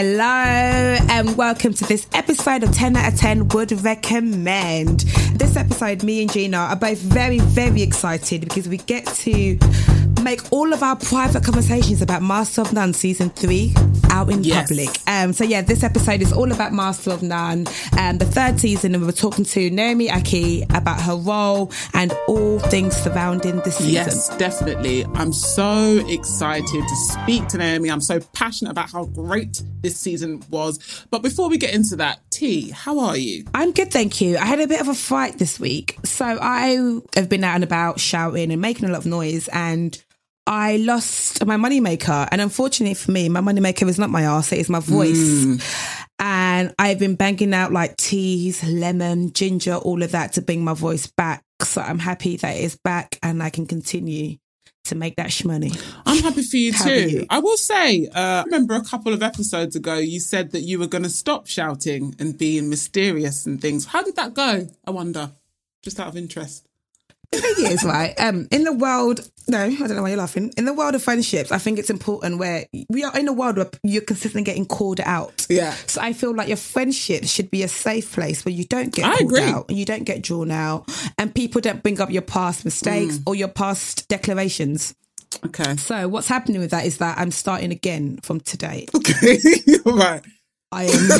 hello, and welcome to this episode of 10 out of 10 Would Recommend. This episode, me and Gina are both very, very excited because we get to make all of our private conversations about Master of None season three out in Yes. public. Um, so yeah, this episode is all about Master of None, um, the third season, and we were talking to Naomi Ackie about her role and all things surrounding the season. Yes, definitely. I'm so excited to speak to Naomi. I'm so passionate about how great this season was. But before we get into that, T, how are you? I'm good, thank you. I had a bit of a fight this week. So I have been out and about shouting and making a lot of noise and I lost my moneymaker. And unfortunately for me, my moneymaker is not my arse, it is my voice. And I've been banging out like teas, lemon, ginger, all of that to bring my voice back. So I'm happy that it's back and I can continue to make that shmoney. I'm happy for you How too. you? I will say, uh, I remember a couple of episodes ago, you said that you were going to stop shouting and being mysterious and things. How did that go? I wonder, just out of interest. The thing is, right, um, in the world, no, I don't know why you're laughing. In the world of friendships, I think it's important where we are in a world where you're consistently getting called out. Yeah. So I feel like your friendship should be a safe place where you don't get I called agree. out and you don't get drawn out and people don't bring up your past mistakes Mm. or your past declarations. Okay. So what's happening with that is that I'm starting again from today. Okay. All right. I am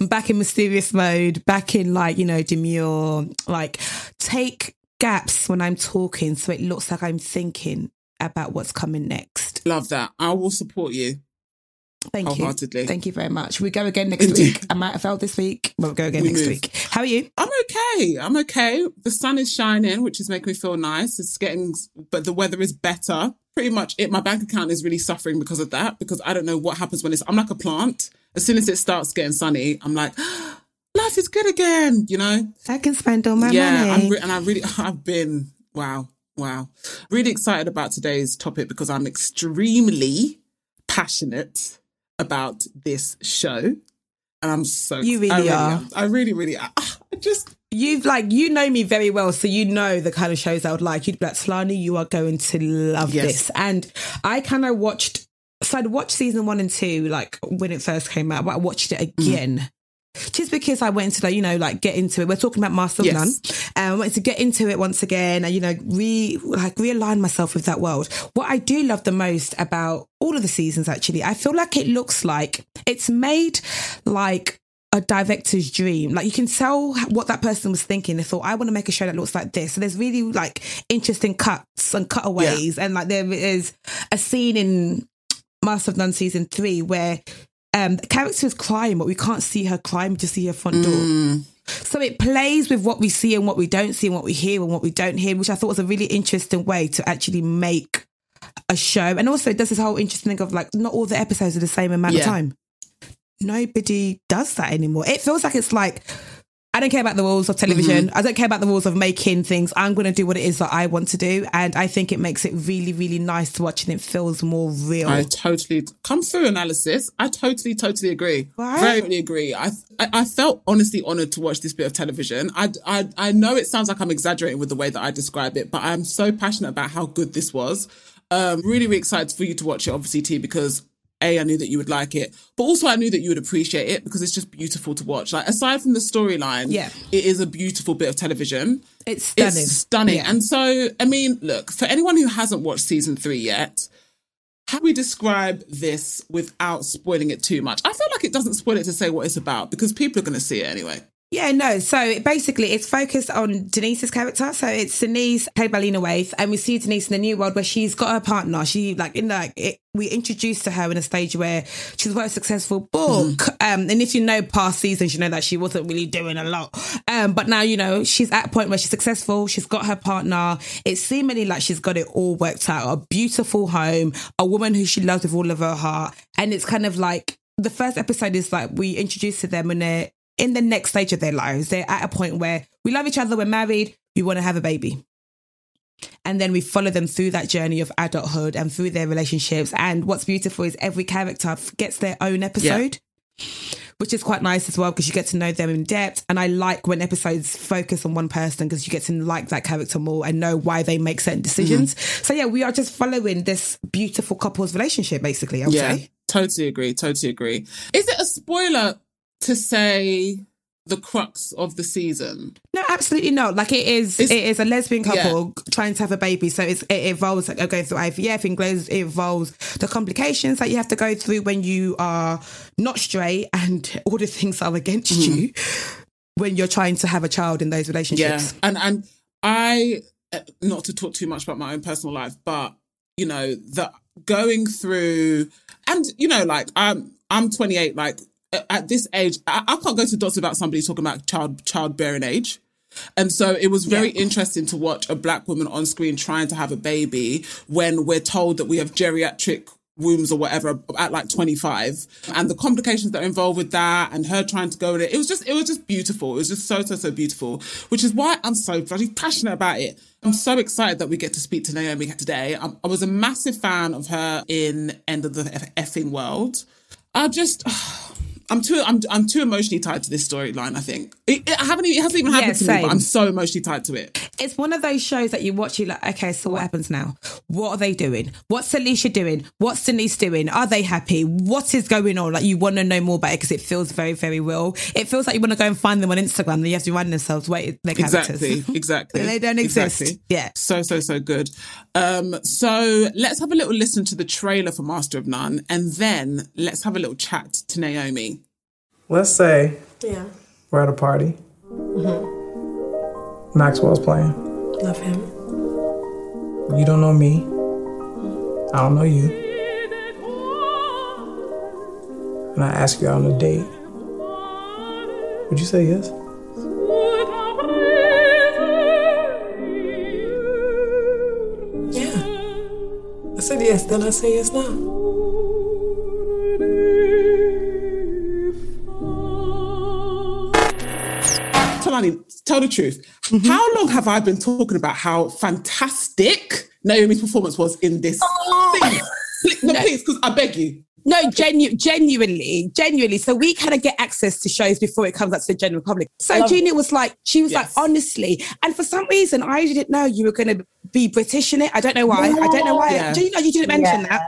I'm back in mysterious mode, back in like, you know, demure, like take gaps when I'm talking so it looks like I'm thinking about what's coming next. Love that. I will support you. Thank you. Thank you very much. We go again next week. I might have failed this week, but we'll go again We next move. week. How are you? I'm okay. I'm okay. The sun is shining, which is making me feel nice. It's getting, but the weather is better. Pretty much it. My bank account is really suffering because of that, because I don't know what happens when it's, I'm like a plant. As soon as it starts getting sunny, I'm like, life is good again, you know? I can spend all my yeah. money. I'm re- and I really, I've been, wow, wow. Really excited about today's topic because I'm extremely passionate about this show. And I'm so, You really I really are. am. I really, really, I, I just, You've like you know me very well, so you know the kind of shows I would like. You'd be like, Slani, you are going to love Yes. this. And I kind of watched so I'd watched season one and two like when it first came out, but I watched it mm. again. Just because I went to like, you know, like get into it. We're talking about Master of Yes. None. And I wanted to get into it once again and, you know, re like realign myself with that world. What I do love the most about all of the seasons actually, I feel like it looks like it's made like a director's dream. Like you can tell what that person was thinking. They thought, I want to make a show that looks like this. So there's really like interesting cuts and cutaways. And like there is a scene in Master of None season three where um the character is crying, but we can't see her crying, we just see her front door. So it plays with what we see and what we don't see and what we hear and what we don't hear, which I thought was a really interesting way to actually make a show. And also it does this whole interesting thing of like not all the episodes are the same amount of time. Nobody does that anymore. It feels like it's like I don't care about the rules of television. I don't care about the rules of making things. I'm going to do what it is that I want to do, and I think it makes it really, really nice to watch, and it feels more real. I totally come through analysis. I totally, totally agree. Right? Very, very agree. I, I, I felt honestly honored to watch this bit of television. I, I, I know it sounds like I'm exaggerating with the way that I describe it, but I'm so passionate about how good this was. Um, really, really excited for you to watch it, obviously, T, because A, I knew that you would like it, but also I knew that you would appreciate it because it's just beautiful to watch. Like, aside from the storyline, Yeah. it is a beautiful bit of television. it's stunning. It's stunning. Yeah. And so, I mean, look, for anyone who hasn't watched season three yet, how do we describe this without spoiling it too much? I feel like it doesn't spoil it to say what it's about because people are going to see it anyway. Yeah, no. So basically, it's focused on Denise's character. So it's Denise, played by Lena Waithe, and we see Denise in the new world where she's got her partner. She like in like it, we introduced to her in a stage where she's got a successful book. Um, and if you know past seasons, you know that she wasn't really doing a lot. Um, but now you know she's at a point where she's successful. She's got her partner. It's seemingly like she's got it all worked out. A beautiful home, a woman who she loves with all of her heart, and it's kind of like the first episode is like we introduce to them when they're in the next stage of their lives. They're at a point where we love each other, we're married, we want to have a baby. And then we follow them through that journey of adulthood and through their relationships. And what's beautiful is every character gets their own episode, which is quite nice as well because you get to know them in depth. And I like when episodes focus on one person because you get to like that character more and know why they make certain mm-hmm. decisions. So yeah, we are just following this beautiful couple's relationship, basically. I would Yeah. say. Totally agree. Totally agree. Is it a spoiler to say the crux of the season? No, absolutely not. Like it is, It's- it is a lesbian couple Yeah. trying to have a baby. So it's, it involves like going through IVF, it involves, involves the complications that you have to go through when you are not straight, and all the things are against Mm-hmm. you when you're trying to have a child in those relationships. Yeah, and and I uh, not to talk too much about my own personal life, but you know the going through and you know like I'm I'm 28. Like Uh, at this age, I, I can't go to doctors about somebody talking about child childbearing age. And so it was very interesting to watch a black woman on screen trying to have a baby when we're told that we have geriatric wombs or whatever at like 25 and the complications that are involved with that and her trying to go with it. It was just, it was just beautiful. It was just so, so, so beautiful, which is why I'm so bloody passionate about it. I'm so excited that we get to speak to Naomi today. I, I was a massive fan of her in End of the Effing World. I just, I'm too, I'm, I'm too emotionally tied to this storyline. I think it, it haven't, even- it hasn't even happened Yeah, to me, but. I'm so emotionally tied to it. It's one of those shows that you watch, you're like, okay, so what happens now? What are they doing? What's Alicia doing? What's Denise doing? Are they happy? What is going on? Like, you want to know more about it because it feels very, very real. It feels like you want to go and find them on Instagram and you have to remind themselves, wait, they're characters. Exactly, exactly. they don't exist. Exactly. Yeah. So, so, so good. Um, so let's have a little listen to the trailer for Master of None and then let's have a little chat to Naomi. Let's say Yeah, we're at a party. Mm-hmm. Maxwell's playing. love him. You don't know me. Mm-hmm. I don't know you. And I ask you out on a date. Would you say yes? Yeah. I said yes, then I say yes now. Tell the truth. Mm-hmm. How long have I been talking about how fantastic Naomi's performance was in this oh. thing? Please- No, please, because I beg you. No, genu- genuinely, genuinely. So we kind of get access to shows before it comes out to the general public. So Gina was like, she was Yes. like, honestly, and for some reason, I didn't know you were going to be British in it. I don't know why. I don't know why. Yeah. Do you know you didn't mention Yeah. that?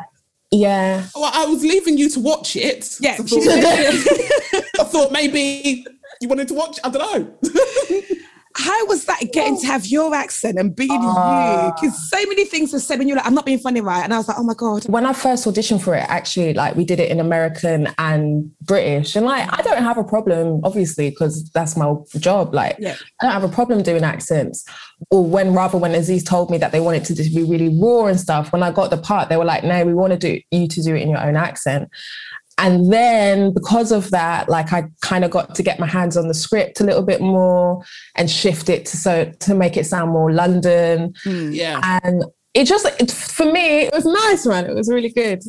Yeah. Well, I was leaving you to watch it. Yeah, I thought. I thought maybe you wanted to watch. I don't know. How was that getting to have your accent and being Ah. you? Because so many things were said when you were like, I'm not being funny, right? And I was like, oh my God. When I first auditioned for it, actually, like we did it in American and British. And like, I don't have a problem, obviously, because that's my job. Like, Yeah. I don't have a problem doing accents. Or when rather when Aziz told me that they wanted to just be really raw and stuff, when I got the part, they were like, no, we want to do you to do it in your own accent. And then because of that, like I kind of got to get my hands on the script a little bit more and shift it to so to make it sound more London. yeah. And it just it, for me, it was nice, man. It was really good.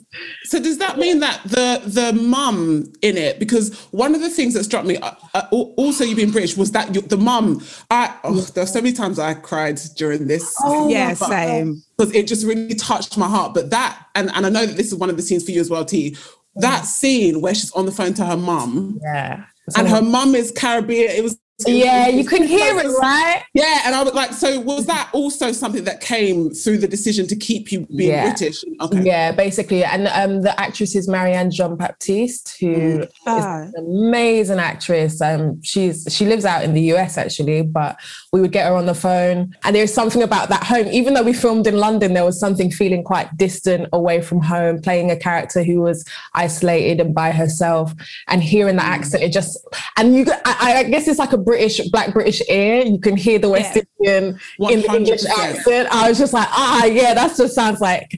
So does that mean that the the mum in it? Because one of the things that struck me, uh, uh, also you being British, was that you, the mum. I oh, there were so many times I cried during this. oh, yeah, same. because it just really touched my heart. But that, and, and I know that this is one of the scenes for you as well, T. That scene where she's on the phone to her mum, Yeah. and her mum is Caribbean. It was. Yeah, you could hear it, right? Yeah, and I was like, so was that also something that came through the decision to keep you being Yeah. British? Okay. Yeah, basically. And um, the actress is Marianne Jean Baptiste, who is Ah. an amazing actress. Um, she's she lives out in the US actually, but we would get her on the phone. And there's something about that home. Even though we filmed in London, there was something feeling quite distant away from home, playing a character who was isolated and by herself, and hearing the accent. It just and you. I, I guess it's like a British black British ear. You can hear the West Indian in the English accent. I was just like, ah, yeah, that just sounds like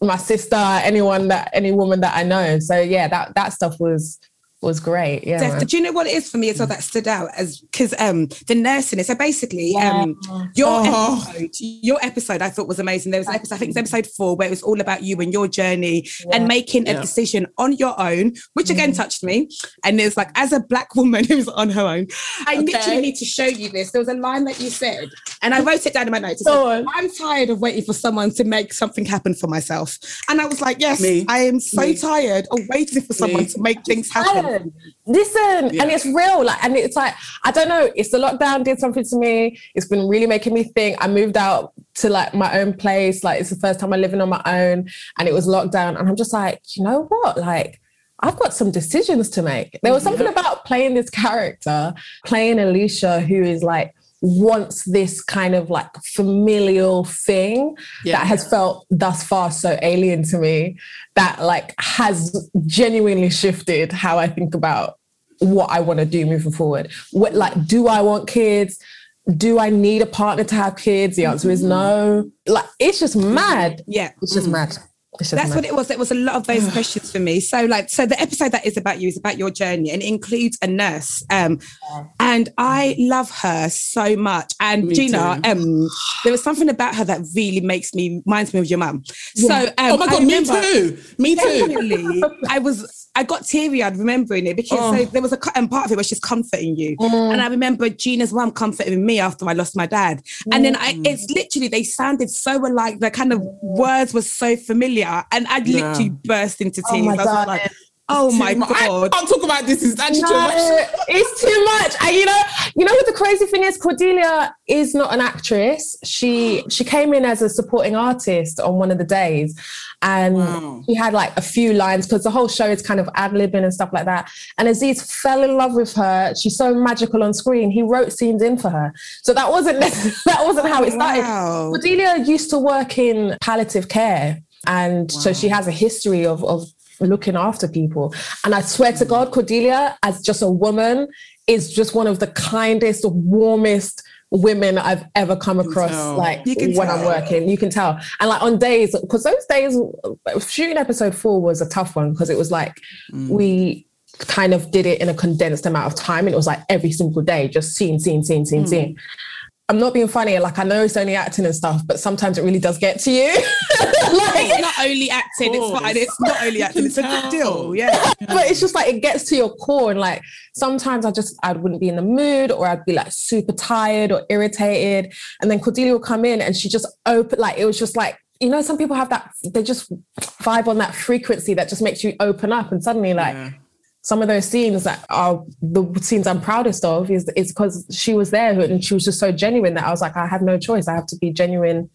my sister, anyone that any woman that I know. So yeah, that that stuff was was great. Yeah. Def- do you know what it is for me as well that stood out as because um the nursing it. So basically, um your Oh. episode, your episode I thought was amazing. There was an episode, I think it's episode four, where it was all about you and your journey and making a decision on your own, which again touched me. And it was like, as a black woman who's on her own, I literally need to show you this. There was a line that you said, and I wrote it down in my notes. It said, I'm tired of waiting for someone to make something happen for myself. And I was like, yes, Me. I am so Me. tired of waiting for someone Me. to make things happen. Listen, listen, Yeah. and it's real. Like, and it's like I don't know. It's the lockdown did something to me. It's been really making me think. I moved out to like my own place. Like it's the first time I'm living on my own, and it was lockdown. And I'm just like, you know what? Like, I've got some decisions to make. There was something about playing this character, playing Alicia, who is like wants this kind of like familial thing Yeah. that has felt thus far so alien to me that like has genuinely shifted how I think about what I want to do moving forward. What like do I want kids? Do I need a partner to have kids? The answer is mm-hmm. no. Like it's just mad. Yeah. It's just mm. mad. That's what it was. It was a lot of those questions for me. So, like, so the episode that is about you is about your journey, and it includes a nurse. Um, and I love her so much. And Me Gina, too. um, there was something about her that really makes me reminds me of your mum. So, um, oh my I god, me remember- too. Me too. I was I got teary eyed remembering it because Oh. so there was a cut and part of it where she's comforting you. Mm. And I remember Gina's mum comforting me after I lost my dad. And then I mm. it's literally they sounded so alike, the kind of words were so familiar. And I literally burst into Oh tears. my I was God. like, oh my I god. can't talk about this. It's actually too much. it's too much. And you know, you know what the crazy thing is? Cordelia is not an actress. She she came in as a supporting artist on one of the days, and Wow. she had like a few lines because the whole show is kind of ad libbing and stuff like that. And Aziz fell in love with her. She's so magical on screen. He wrote scenes in for her. So that wasn't that wasn't how it started. Wow. Cordelia used to work in palliative care. And so she has a history of, of looking after people. And I swear to God, Cordelia, as just a woman, is just one of the kindest, warmest women I've ever come across. tell. Like You can when I'm working, you can tell. And like on days, because those days, shooting episode four was a tough one because it was like mm. we kind of did it in a condensed amount of time. And it was like every single day, just scene, scene, scene, scene, mm. scene. I'm not being funny. Like I know it's only acting and stuff, but sometimes it really does get to you. like, It's not only acting, it's fine. It's not only acting, it's a good deal. Yeah. but it's just like it gets to your core. And like sometimes I just I wouldn't be in the mood, or I'd be like super tired or irritated. And then Cordelia will come in and she just open like it was just like you know some people have that they just vibe on that frequency that just makes you open up and suddenly like Yeah. Some of those scenes that are the scenes I'm proudest of is is because she was there and she was just so genuine that I was like, I have no choice. I have to be genuine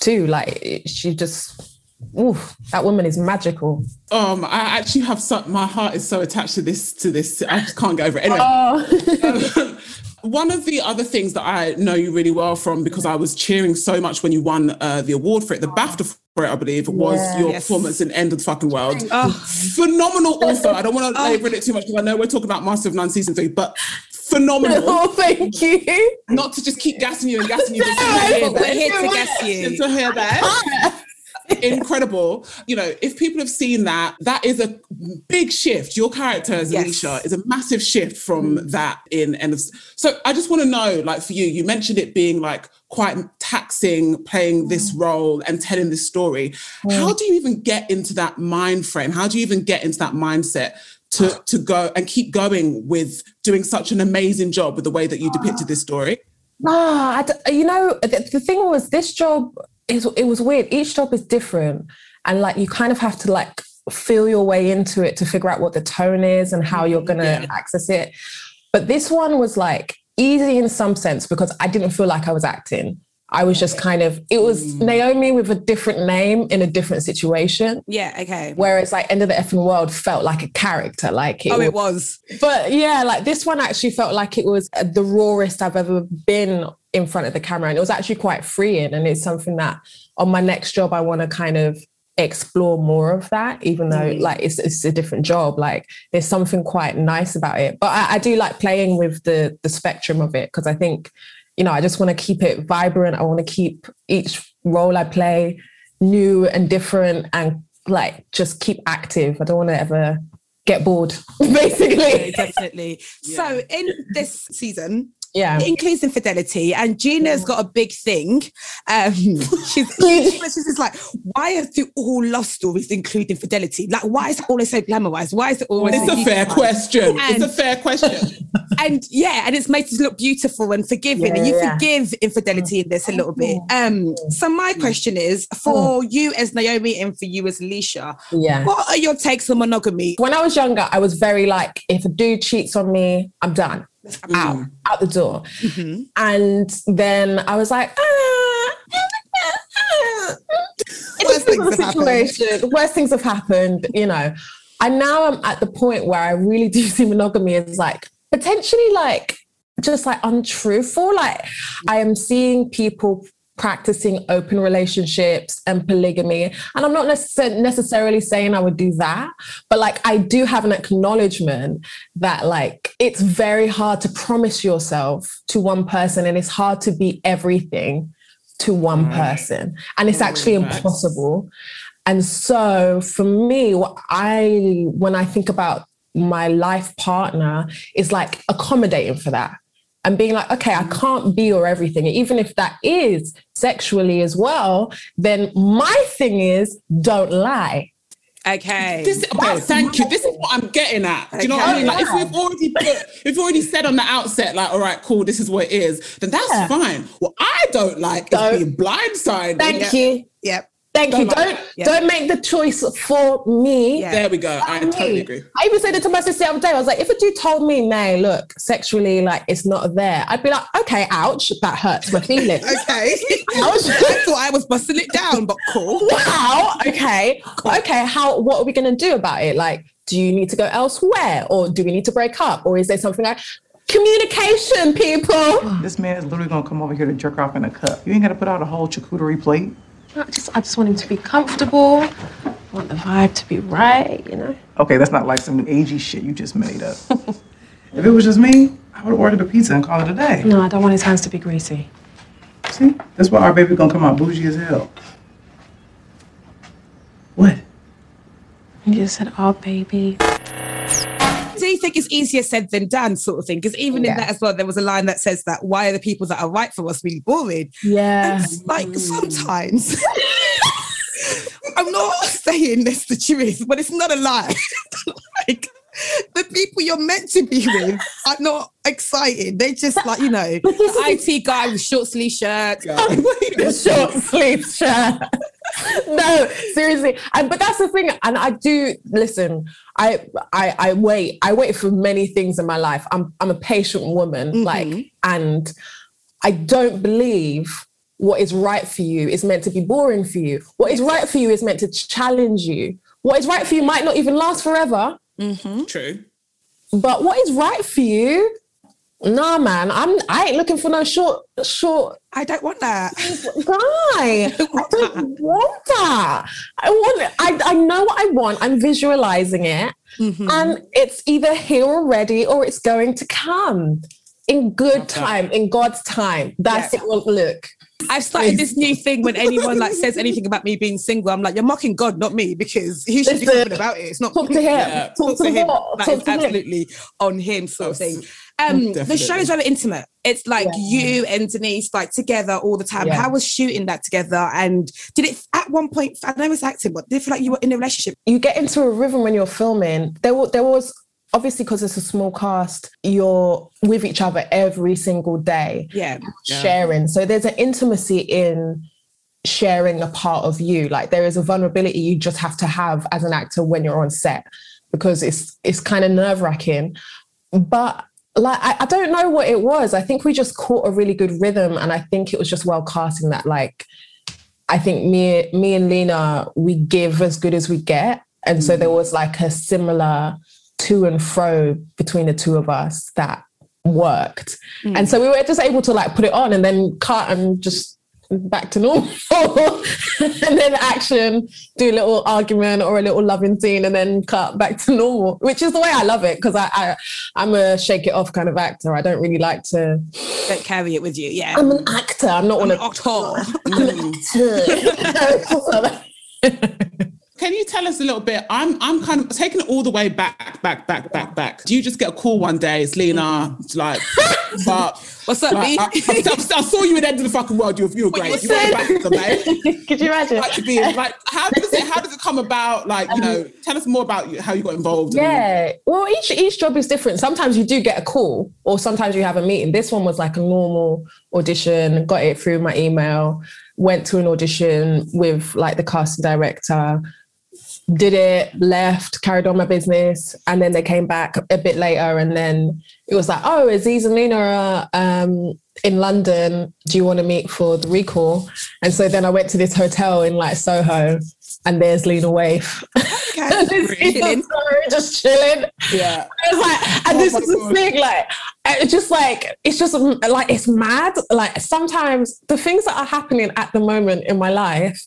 too. Like she just, oof, that woman is magical. Um, I actually have some. My heart is so attached to this. To this, I just can't get over it. Anyway, Oh, one of the other things that I know you really well from because I was cheering so much when you won uh, the award for it, the BAFTA for it, I believe, was Yeah. your Yes. performance in End of the Fucking World. Oh, Phenomenal. Also, I don't want to labour it too much because I know we're talking about Master of None season three, but phenomenal. oh, thank you. Not to just keep gassing you and gassing you. but to hear we're here to guess you. to hear that. Incredible. You know, if people have seen that, that is a big shift. Your character as Yes. Alicia is a massive shift from that in end of. So I just want to know, like for you, you mentioned it being like quite taxing playing this role and telling this story. How do you even get into that mind frame? How do you even get into that mindset? To, to go and keep going with doing such an amazing job with the way that you depicted this story. Ah, you know, the, the thing was, this job is it was weird. Each job is different, and like you kind of have to like feel your way into it to figure out what the tone is and how you're mm-hmm. gonna Yeah. access it. But this one was like easy in some sense because I didn't feel like I was acting. I was just kind of it was mm. Naomi with a different name in a different situation. yeah, okay. Whereas like End of the Effing World felt like a character, like it Oh, was it was. but yeah, like this one actually felt like it was the rawest I've ever been in front of the camera. And it was actually quite freeing. And it's something that on my next job, I want to kind of explore more of that, even though mm. like it's, it's a different job. Like there's something quite nice about it. But I, I do like playing with the the spectrum of it because I think, you know, I just want to keep it vibrant. I want to keep each role I play new and different and like just keep active. I don't want to ever get bored, basically. Yeah, definitely. So in this season, Yeah. It includes infidelity, and Gina's got a big thing. Um, she's, she's just like, why do all love stories include infidelity? Like, why is it always so glamorized? Why is it always? It's so a fair beautified? question. It's a fair question. and yeah, and it's made to look beautiful and forgiving, and you Yeah. forgive infidelity in this a little bit. Um, so my question is for you as Naomi and for you as Alicia, Yeah. what are your takes on monogamy? When I was younger, I was very like, if a dude cheats on me, I'm done. I'm out, mm-hmm. out the door. Mm-hmm. And then I was like, ah, ah, ah. Worst things have happened. Worst things have happened, you know. And now I'm at the point where I really do see monogamy as like potentially like just like untruthful. Like I am seeing people practicing open relationships and polygamy. And I'm not necess- necessarily saying I would do that, but like I do have an acknowledgement that like it's very hard to promise yourself to one person and it's hard to be everything to one mm. person. And it's actually impossible. And so for me, what I when I think about my life partner is like accommodating for that and being like, okay, I can't be your everything. Even if that is sexually as well, then my thing is don't lie. Okay. This, okay, thank you. This is what I'm getting at. Do you know what I mean? Like, if we've already put, if we've already said on the outset, like, all right, cool, this is what it is, then that's Yeah. fine. What I don't like Don't- is being blindsided. Thank you. Yep. Thank you. Don't lie. Don't Yeah. don't make the choice for me. Yeah. There we go. I totally agree. I even said it to my sister the other day. I was like, if a dude told me, Nay, look, sexually, like it's not there, I'd be like, okay, ouch, that hurts my feelings. Okay. Ouch. I thought I was busting it down, but cool. wow. Okay. Okay. How? What are we going to do about it? Like, do you need to go elsewhere, or do we need to break up, or is there something like communication, people? This man is literally gonna come over here to jerk off in a cup. You ain't gotta put out a whole charcuterie plate. I just, I just want him to be comfortable. I want the vibe to be right, you know? Okay, that's not like some agey shit you just made up. if it was just me, I would have ordered a pizza and call it a day. No, I don't want his hands to be greasy. See, that's why our baby gonna come out bougie as hell. What? You just said, oh, baby. Do think it's easier said than done, sort of thing? Because even in that as well, there was a line that says that why are the people that are right for us really boring? Yeah. It's like sometimes I'm not saying this the truth, but it's not a lie. like the people you're meant to be with are not exciting. They're just like, you know, the IT guy with short sleeve shirt. short sleeve shirt. no, seriously. And but that's the thing. And I do listen. I I I wait. I wait for many things in my life. I'm I'm a patient woman. Mm-hmm. Like, and I don't believe what is right for you is meant to be boring for you. What is right for you is meant to challenge you. What is right for you might not even last forever. Mm-hmm. True. But what is right for you? Nah, man. I'm. I ain't looking for no short short I don't want that. guy. I don't want that. I want it. I, I know what I want. I'm visualizing it. Mm-hmm. And it's either here already or it's going to come in good time, in God's time. That's Yeah. it will look. I've started this new thing when anyone like says anything about me being single, I'm like, you're mocking God, not me, because he should be talking about it. It's not Talk to him. Yeah. Talk, to, him. him. That Talk is to him. absolutely on him, sort of thing. Um, the Definitely. show is very intimate. It's like Yeah. you and Denise like together all the time. Yeah. How was shooting that together? And did it at one point? I know it's acting, but did it feel like you were in a relationship? you get into a rhythm when you're filming. There, wa- there was obviously because it's a small cast, you're with each other every single day. Yeah, sharing. So there's an intimacy in sharing a part of you. Like there is a vulnerability you just have to have as an actor when you're on set because it's it's kind of nerve wracking. But like I, I don't know what it was. I think we just caught a really good rhythm, and I think it was just well casting that like. I think me, me and Lena, we give as good as we get. And so there mm. was like a similar to and fro between the two of us that worked. And mm. so we were just able to like put it on and then cut and just back to normal. and then action, do a little argument or a little loving scene and then cut back to normal, which is the way I love it because I, I I'm a shake it off kind of actor. I don't really like to don't carry it with you. Yeah, I'm an actor. I'm not one of actor. actor. Can you tell us a little bit? I'm I'm kind of taking it all the way back, back, back, back, back. Do you just get a call one day? It's Lena. It's like, but What's up, like, B? I, I, I saw you at the end of the fucking world. You were, you were great. You were back to. Could you imagine? Like be like, how does it? How does it come about? Like, you um, know, tell us more about you, how you got involved. and- Yeah. Well, each each job is different. Sometimes you do get a call, or sometimes you have a meeting. This one was like a normal audition. Got it through my email. Went to an audition with like the casting director. Did it, left, carried on my business, and then they came back a bit later, and then it was like, "Oh, Aziz and Lena are um, in London. Do you want to meet for the recall?" And so then I went to this hotel in like Soho, and there's Lena Waithe. And this is Chilling. Soho, just chilling. Yeah. I was like, and Oh this is the thing, like, it's just like, it's just like, it's mad. Like, sometimes the things that are happening at the moment in my life,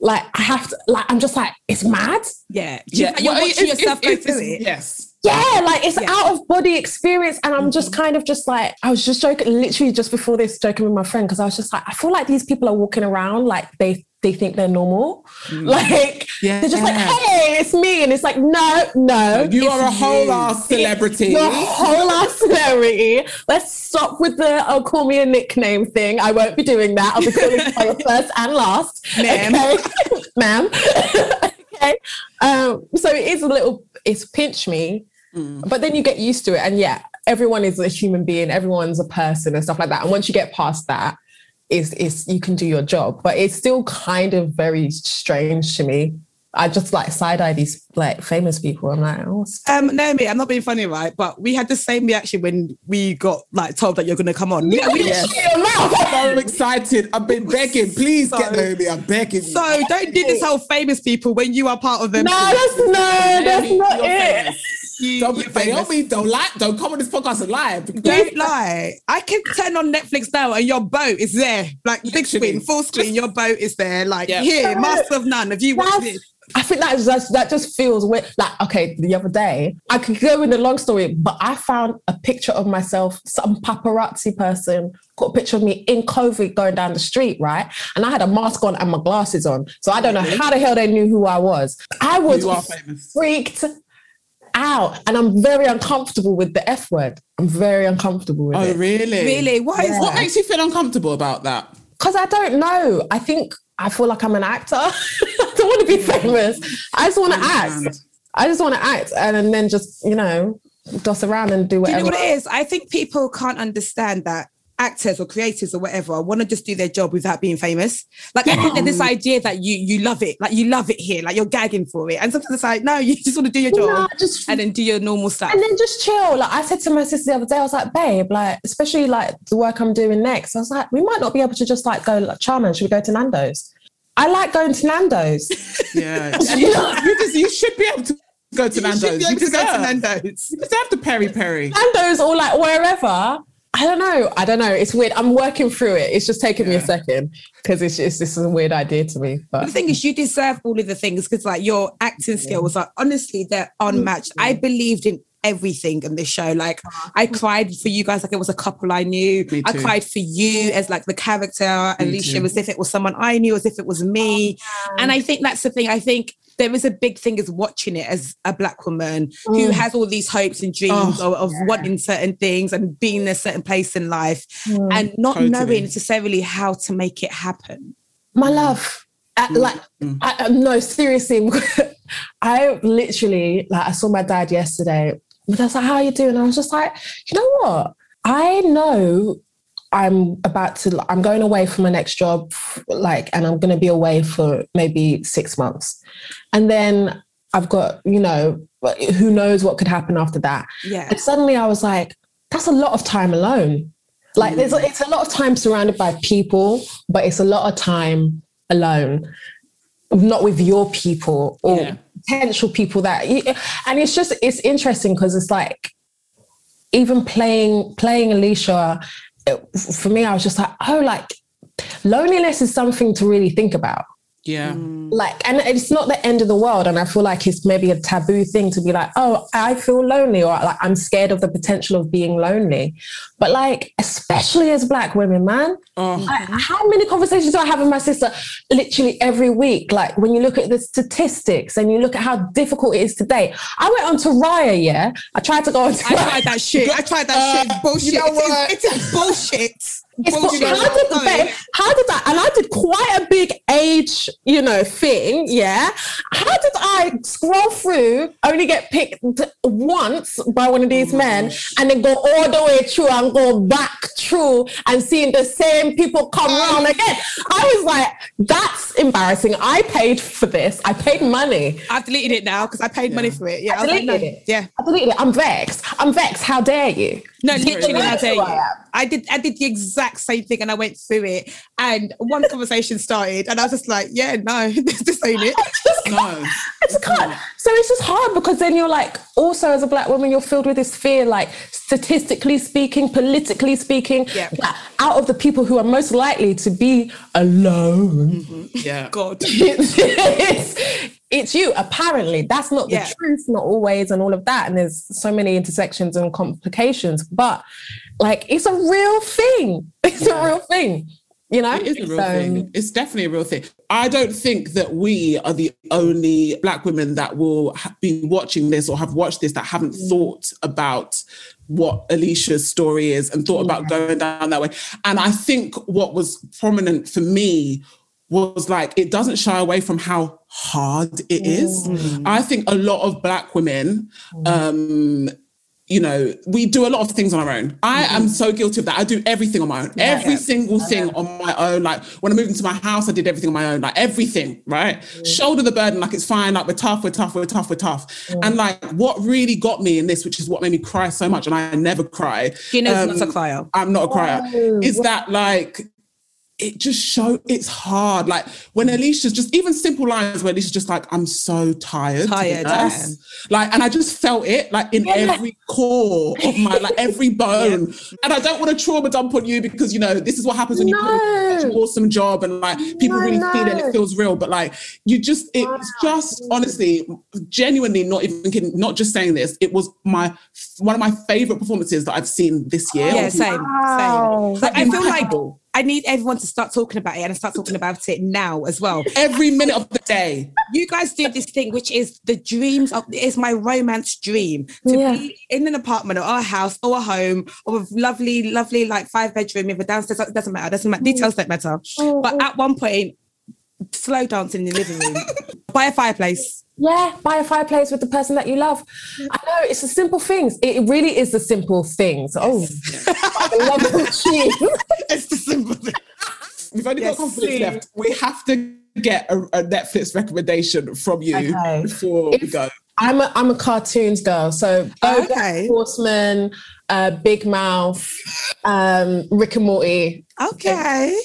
like, I have to, like, I'm just like, it's mad. Yeah. Yeah. You're Well, watching it's- yourself it's- go through it. Yes. Yeah, like it's Yeah. out of body experience. And I'm just kind of just like, I was just joking, literally just before this, joking with my friend, because I was just like, I feel like these people are walking around like they they think they're normal. Like Yeah. they're just like, hey, it's me. And it's like, no, no. You are a whole you. ass celebrity. You're a whole ass celebrity. Let's stop with the oh, call me a nickname thing. I won't be doing that. I'll be calling you by your first and last. Ma'am. Okay? Ma'am. okay. Um, so it is a little, it's pinch me, but then you get used to it. And yeah, everyone is a human being, everyone's a person and stuff like that. And once you get past that, is is you can do your job, but it's still kind of very strange to me. I just like side eye these like famous people. I'm like, oh, Um, Naomi, I'm not being funny, right? But we had the same reaction when we got like told that you're going to come on. We- we- Shut your mouth. so excited. I've been begging. Please get So- Naomi. I'm begging you. So don't do this whole famous people when you are part of them. No, that's no, that's not you're it. Famous. You, Don't, be, by all famous. means, don't lie. Don't come on this podcast and lie. Don't lie. I can turn on Netflix now and your boat is there. Like big screen, full screen, your boat is there. Like Yeah. here, Master of None. Have you watched That's- it? I think that just that just feels weird. Like, okay, the other day, I could go in the long story, but I found a picture of myself, some paparazzi person got a picture of me in COVID going down the street, right? And I had a mask on and my glasses on. So I don't know how the hell they knew who I was. I was You are famous. freaked out and I'm very uncomfortable with the F word. I'm very uncomfortable with Oh, it. really? Really? What is What makes you feel uncomfortable about that? Because I don't know. I think I feel like I'm an actor. I don't want to be mm. famous. I just want to act. I just want to act and, and then just, you know, doss around and do Do you whatever. know what it is? I think people can't understand that actors or creatives or whatever want to just do their job without being famous. Like I think that this idea that you you love it, like you love it here, like you're gagging for it. And sometimes it's like, no, you just want to do your job No, just and then do your normal stuff. and then just chill. Like I said to my sister the other day, I was like, babe, like, especially like the work I'm doing next. I was like, we might not be able to just like go like Charman, should we go to Nando's? I like going to Nando's. Yeah. You, you just you should be able to go to you Nando's. should be able to go to Nando's. You deserve the peri peri. Nando's or like wherever. I don't know. I don't know. It's weird. I'm working through it. It's just taking me a second because it's just this is a weird idea to me. But But the thing is, you deserve all of the things because, like, your acting skills are honestly they're mm. unmatched. I believed in everything in this show. Like, I cried for you guys like it was a couple I knew. Me I cried for you as like the character, Alicia, too. as if it was someone I knew, as if it was me. And I think that's the thing. I think there is a big thing is watching it as a black woman who Mm. has all these hopes and dreams of, of wanting certain things and being in a certain place in life Mm. and not Totally. knowing necessarily how to make it happen. my love, I, like, I, I- no, seriously, I literally like I saw my dad yesterday. But I was like, "How are you doing?" I was just like, "You know what? I know." I'm about to. I'm going away for my next job, like, and I'm going to be away for maybe six months, and then I've got, you know, who knows what could happen after that. Yeah. And suddenly I was like, that's a lot of time alone. Like there's it's a lot of time surrounded by people, but it's a lot of time alone, not with your people or Yeah. Potential people that and it's just it's interesting because it's like even playing playing Alicia, it- for me, I was just like, oh, like loneliness is something to really think about. Yeah. Mm. like and it's not the end of the world and i feel like it's maybe a taboo thing to be like oh i feel lonely or like i'm scared of the potential of being lonely but like especially as black women man oh. like, how many conversations do i have with my sister literally every week like when you look at the statistics and you look at how difficult it is today i went on to raya yeah i tried to go on to I tried that shit. I tried that uh, shit. Bullshit. you know what? It is, it is bullshit. How did babe, how did I and I did quite a big age, you know, thing, yeah. How did I scroll through, only get picked once by one of these oh men, and then go all the way through and go back through and seeing the same people come oh. around again? I was like, that's embarrassing. I paid for this. I paid money. I've deleted it now because I paid money for it. Yeah, I was like, deleted no. it. Yeah. I deleted it. I'm vexed. I'm vexed. How dare you? No, literally, how dare I you? I did. I did the exact same thing, and I went through it. And one conversation started, and I was just like, "Yeah, no, this, ain't it." No. It's can't. So it's just hard because then you're like, also as a black woman, you're filled with this fear, like statistically speaking, politically speaking, Yeah. out of the people who are most likely to be alone, mm-hmm. Yeah. God, it's, it's you. Apparently, that's not the Yeah. truth, not always, and all of that. And there's so many intersections and complications, but like, it's a real thing. It's a real thing. You know, It is a real So- thing. It's definitely a real thing. I don't think that we are the only black women that will ha- be watching this or have watched this that haven't mm. thought about what Alicia's story is and thought about going down that way. And I think what was prominent for me was like it doesn't shy away from how hard it is. Mm. I think a lot of black women mm. um you know, we do a lot of things on our own. I am mm-hmm. so guilty of that. I do everything on my own. Every single thing on my own. Like when I moved into my house, I did everything on my own. Like everything, right? Mm. Shoulder the burden, like it's fine. Like we're tough, we're tough, we're tough, we're tough. Mm. And like what really got me in this, which is what made me cry so much, and I never cry. you know, um, not a um, crier. I'm not a crier. Is that like it just show it's hard. Like when mm. Alicia's just even simple lines where Alicia's just like, I'm so tired. Tired, do. Like, and I just felt it like in every core of my like every bone. And I don't want to trauma dump on you because you know this is what happens when you put in such an awesome job and like people No, really feel it and it feels real. But like you just it's just honestly, genuinely not even kidding, not just saying this. It was my one of my favorite performances that I've seen this year. Yeah, same, Wow. same. But I feel like. I need everyone to start talking about it and start talking about it now as well. every minute of the day. You guys do this thing, which is the dreams of it's my romance dream to Yeah. be in an apartment or a house or a home or a lovely, lovely like five bedroom with a downstairs. It doesn't matter. Doesn't matter. Mm. Details don't matter. But mm. at one point, slow dancing in the living room by a fireplace. Yeah, buy a fireplace with the person that you love. I know it's the simple things. It really is the simple things. Oh, I love the. It's the simple thing. We've only Yes, got confidence left. We have to get a, a Netflix recommendation from you Okay. before we go. I'm a I'm a cartoons girl, so Oh, okay. Horseman, uh, Big Mouth, um, Rick and Morty. Okay.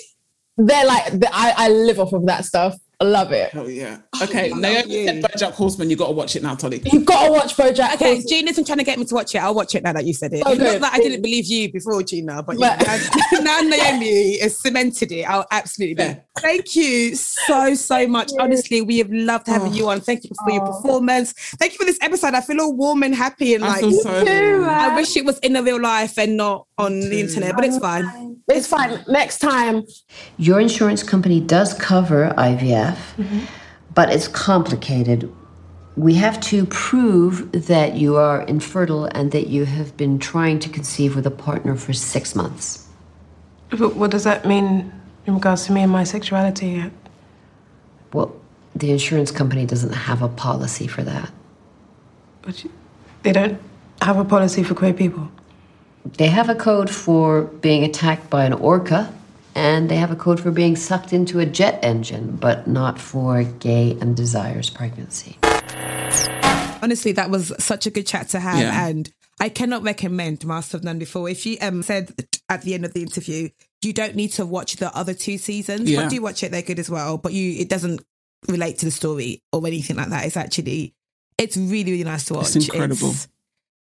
They're like the, I I live off of that stuff. I love it. Oh yeah. Okay, Naomi said BoJack Horseman. You got to watch it now, Tolly. You've got to watch BoJack. Okay, Horseman. Gina's been trying to get me to watch it. I'll watch it now that you said it. Oh, It's not that I didn't believe you before, Gina, but But- now, now Naomi has cemented it. I'll absolutely do. Yeah. Thank you so, so much. Honestly, we have loved having Oh. you on. Thank you for your oh. performance. Thank you for this episode. I feel all warm and happy and like feel so. Too, I wish it was in the real life and not on the internet, but it's fine. It's fine. Next time, Your insurance company does cover IVF, but it's complicated. We have to prove that you are infertile and that you have been trying to conceive with a partner for six months. But what does that mean in regards to me and my sexuality? Well, the insurance company doesn't have a policy for that. But you- They don't have a policy for queer people. They have a code for being attacked by an orca, and they have a code for being sucked into a jet engine, but not for gay and desires pregnancy. Honestly, that was such a good chat to have. Yeah. And I cannot recommend Master of None before. If you um said at the end of the interview, you don't need to watch the other two seasons, Yeah. but do watch it, they're good as well. But you it doesn't relate to the story or anything like that. It's actually it's really, really nice to watch. It's incredible. It's,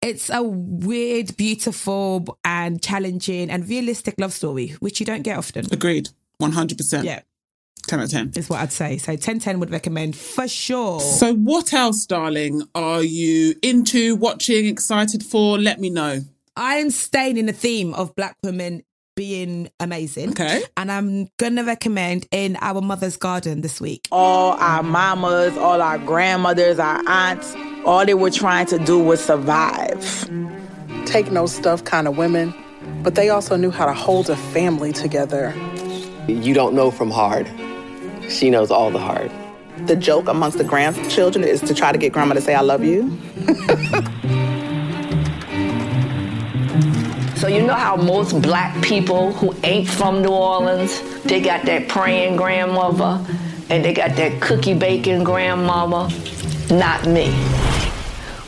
it's a weird, beautiful, and challenging and realistic love story, which you don't get often. Agreed. One hundred percent. Yeah. 10 out of 10. is what I'd say. So 10 10 would recommend for sure. So, what else, darling, are you into, watching, excited for? Let me know. I am staying in the theme of black women being amazing. Okay. And I'm gonna recommend in our mother's garden this week. all our mamas, all our grandmothers, our aunts, all they were trying to do was survive. take no stuff kind of women, but they also knew how to hold a family together. You don't know from hard. She knows all the hard. The joke amongst the grandchildren is to try to get grandma to say, I love you. So you know how most black people who ain't from New Orleans, they got that praying grandmother and they got that cookie baking grandmama? Not me.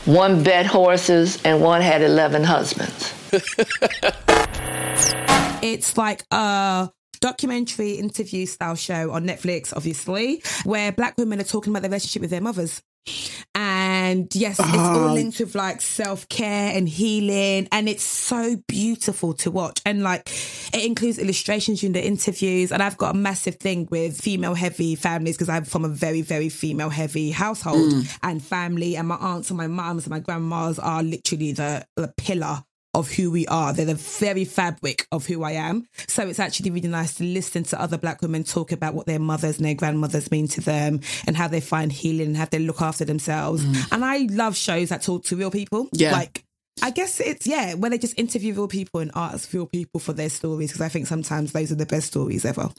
One bet horses and one had 11 husbands. It's like a documentary interview style show on Netflix, obviously, where black women are talking about their relationship with their mothers. And yes, it's all Ah. linked with like self care and healing. And it's so beautiful to watch. And like it includes illustrations during the interviews. And I've got a massive thing with female heavy families because I'm from a very, very female heavy household and family. And my aunts and my mums and my grandmas are literally the, the pillar of who we are. They're the very fabric of who I am. So it's actually really nice to listen to other black women talk about what their mothers and their grandmothers mean to them and how they find healing and how they look after themselves. Mm. And I love shows that talk to real people. Yeah. Like, I guess it's, yeah, when they just interview real people and ask real people for their stories, because I think sometimes those are the best stories ever.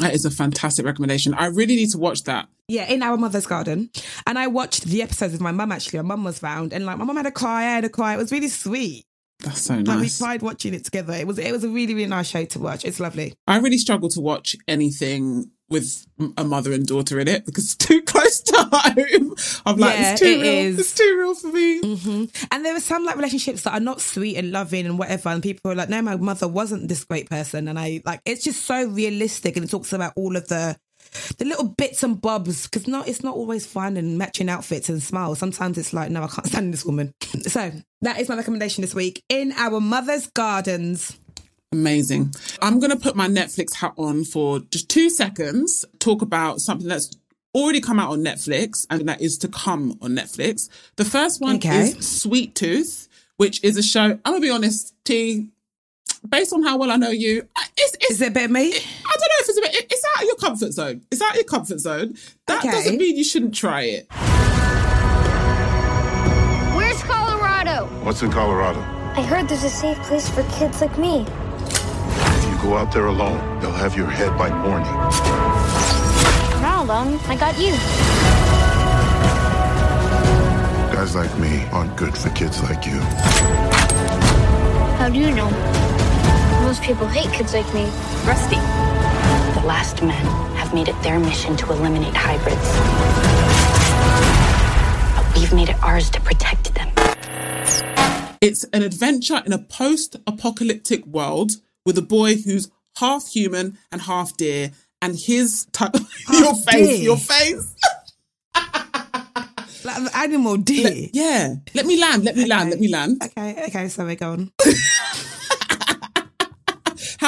That is a fantastic recommendation. I really need to watch that. Yeah, in our mother's garden. And I watched the episodes with my mum actually. My mum was round and like my mum had a cry, I had a cry. It was really sweet. That's so nice. Like we cried watching it together. It was it was a really, really nice show to watch. It's lovely. I really struggle to watch anything with a mother and daughter in it because it's too close to home. I'm like, Yeah, it's too it real. is. It's too real for me. hmm And there are some like relationships that are not sweet and loving and whatever. And people are like, no, my mother wasn't this great person. And I like it's just so realistic and it talks about all of the the little bits and bobs because not it's not always fun and matching outfits and smiles. Sometimes it's like, no, I can't stand this woman. so that is my recommendation this week in our mother's gardens. Amazing. I'm um, going to put my Netflix hat on for just two seconds, talk about something that's already come out on Netflix and that is to come on Netflix. The first one Okay. is Sweet Tooth, which is a show, I'm going to be honest, T, based on how well I know you, I- it's, it's, Is it a bit of me? I don't know if it's a bit, it- it's out of your comfort zone. It's out of your comfort zone. That Okay. doesn't mean you shouldn't try it. Where's Colorado? What's in Colorado? I heard there's a safe place for kids like me. If you go out there alone, they'll have your head by morning. I'm not alone. I got you. Guys like me aren't good for kids like you. How do you know? Most people hate kids like me. Rusty. The last men have made it their mission to eliminate hybrids. But we've made it ours to protect them. It's an adventure in a post apocalyptic world with a boy who's half human and half deer. And his type, your face, deer? your face. Like an animal deer. Yeah. Let me land. Let me land. Let me land. Okay, okay, sorry, go on.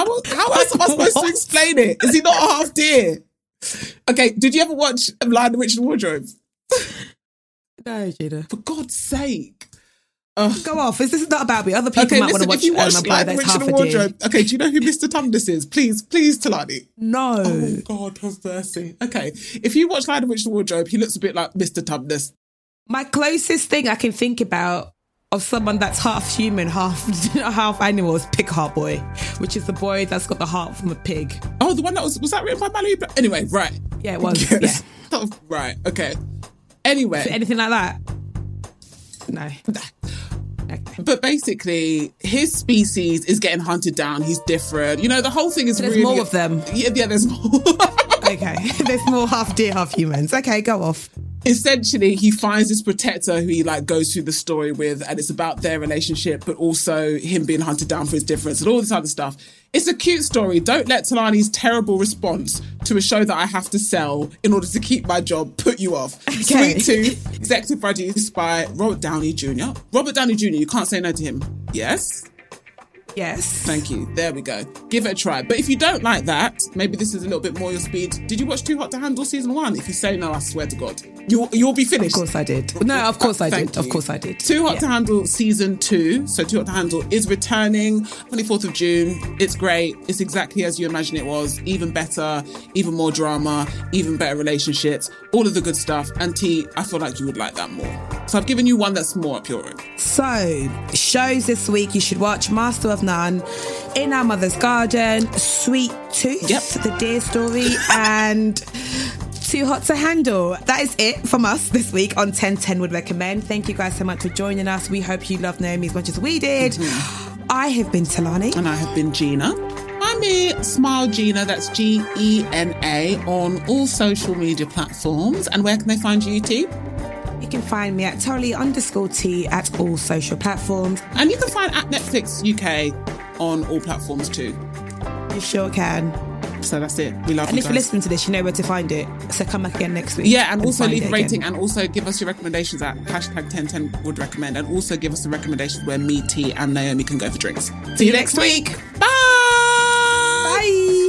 How how else am I supposed to explain it? Is he not a half deer? Okay. Did you ever watch Lion the Witch and Wardrobe? No, Judah. For God's sake. Go off. This is not about me. Other people Okay, might listen, want to watch watch um, a Lion the Witch and a the deer. Wardrobe, okay, do you know who Mr. Tumnus is? Please, please, Tolani. No. Oh, God, have mercy. Okay, if you watch Lion the Witch and the Wardrobe, he looks a bit like Mr. Tumnus. My closest thing I can think about of someone that's half human, half half animal is Pig Heart Boy, which is the boy that's got the heart from a pig. Oh, the one that was was that written by Malorie? Bla- Anyway, right. Yeah, it was. Yes. right. Okay. Anyway, Yeah. Anything like that? No. but basically, his species is getting hunted down. He's different. You know, the whole thing is So there's really more of them. Yeah, yeah. There's more. Okay. There's more half deer, half humans. Okay, go off. Essentially he finds this protector who he like goes through the story with and it's about their relationship but also him being hunted down for his difference and all this other stuff. It's a cute story. Don't let tolani's terrible response to a show that i have to sell in order to keep my job put you off. Okay. sweet tooth executive produced by robert downey jr robert downey jr you can't say no to him. Yes Yes. Thank you. There we go. Give it a try. But if you don't like that, maybe this is a little bit more your speed. Did you watch Too Hot to Handle season one? If you say no, I swear to God, you'll you'll be finished. Of course I did. No, of uh, course I Thank did. Of course I did. Too Hot Yeah. to Handle season two. So Too Hot to Handle is returning 24th of June. It's great. It's exactly as you imagine it was. Even better, even more drama, even better relationships, all of the good stuff. And T, I feel like you would like that more. So I've given you one that's more up your road. So, shows this week you should watch Master of None, In Our Mother's Garden, Sweet Tooth, The Deer Story, and Too Hot to Handle. That is it from us this week on 1010 Would Recommend. Thank you guys so much for joining us. We hope you love Naomi as much as we did. Mm-hmm. I have been Tolani. And I have been Gina. I'm me, Smile Gina, that's G E N A, on all social media platforms. And where can they find you, T? You can find me at Tolly underscore T at all social platforms. And you can find at Netflix UK on all platforms too. You sure can. So that's it. We love And you if you're listening to this, you know where to find it. So come back again next week. Yeah, and also leave a rating again. and also give us your recommendations at hashtag 1010 would recommend and also give us the recommendations where me, T, and Naomi can go for drinks. See you next week. Bye! Bye.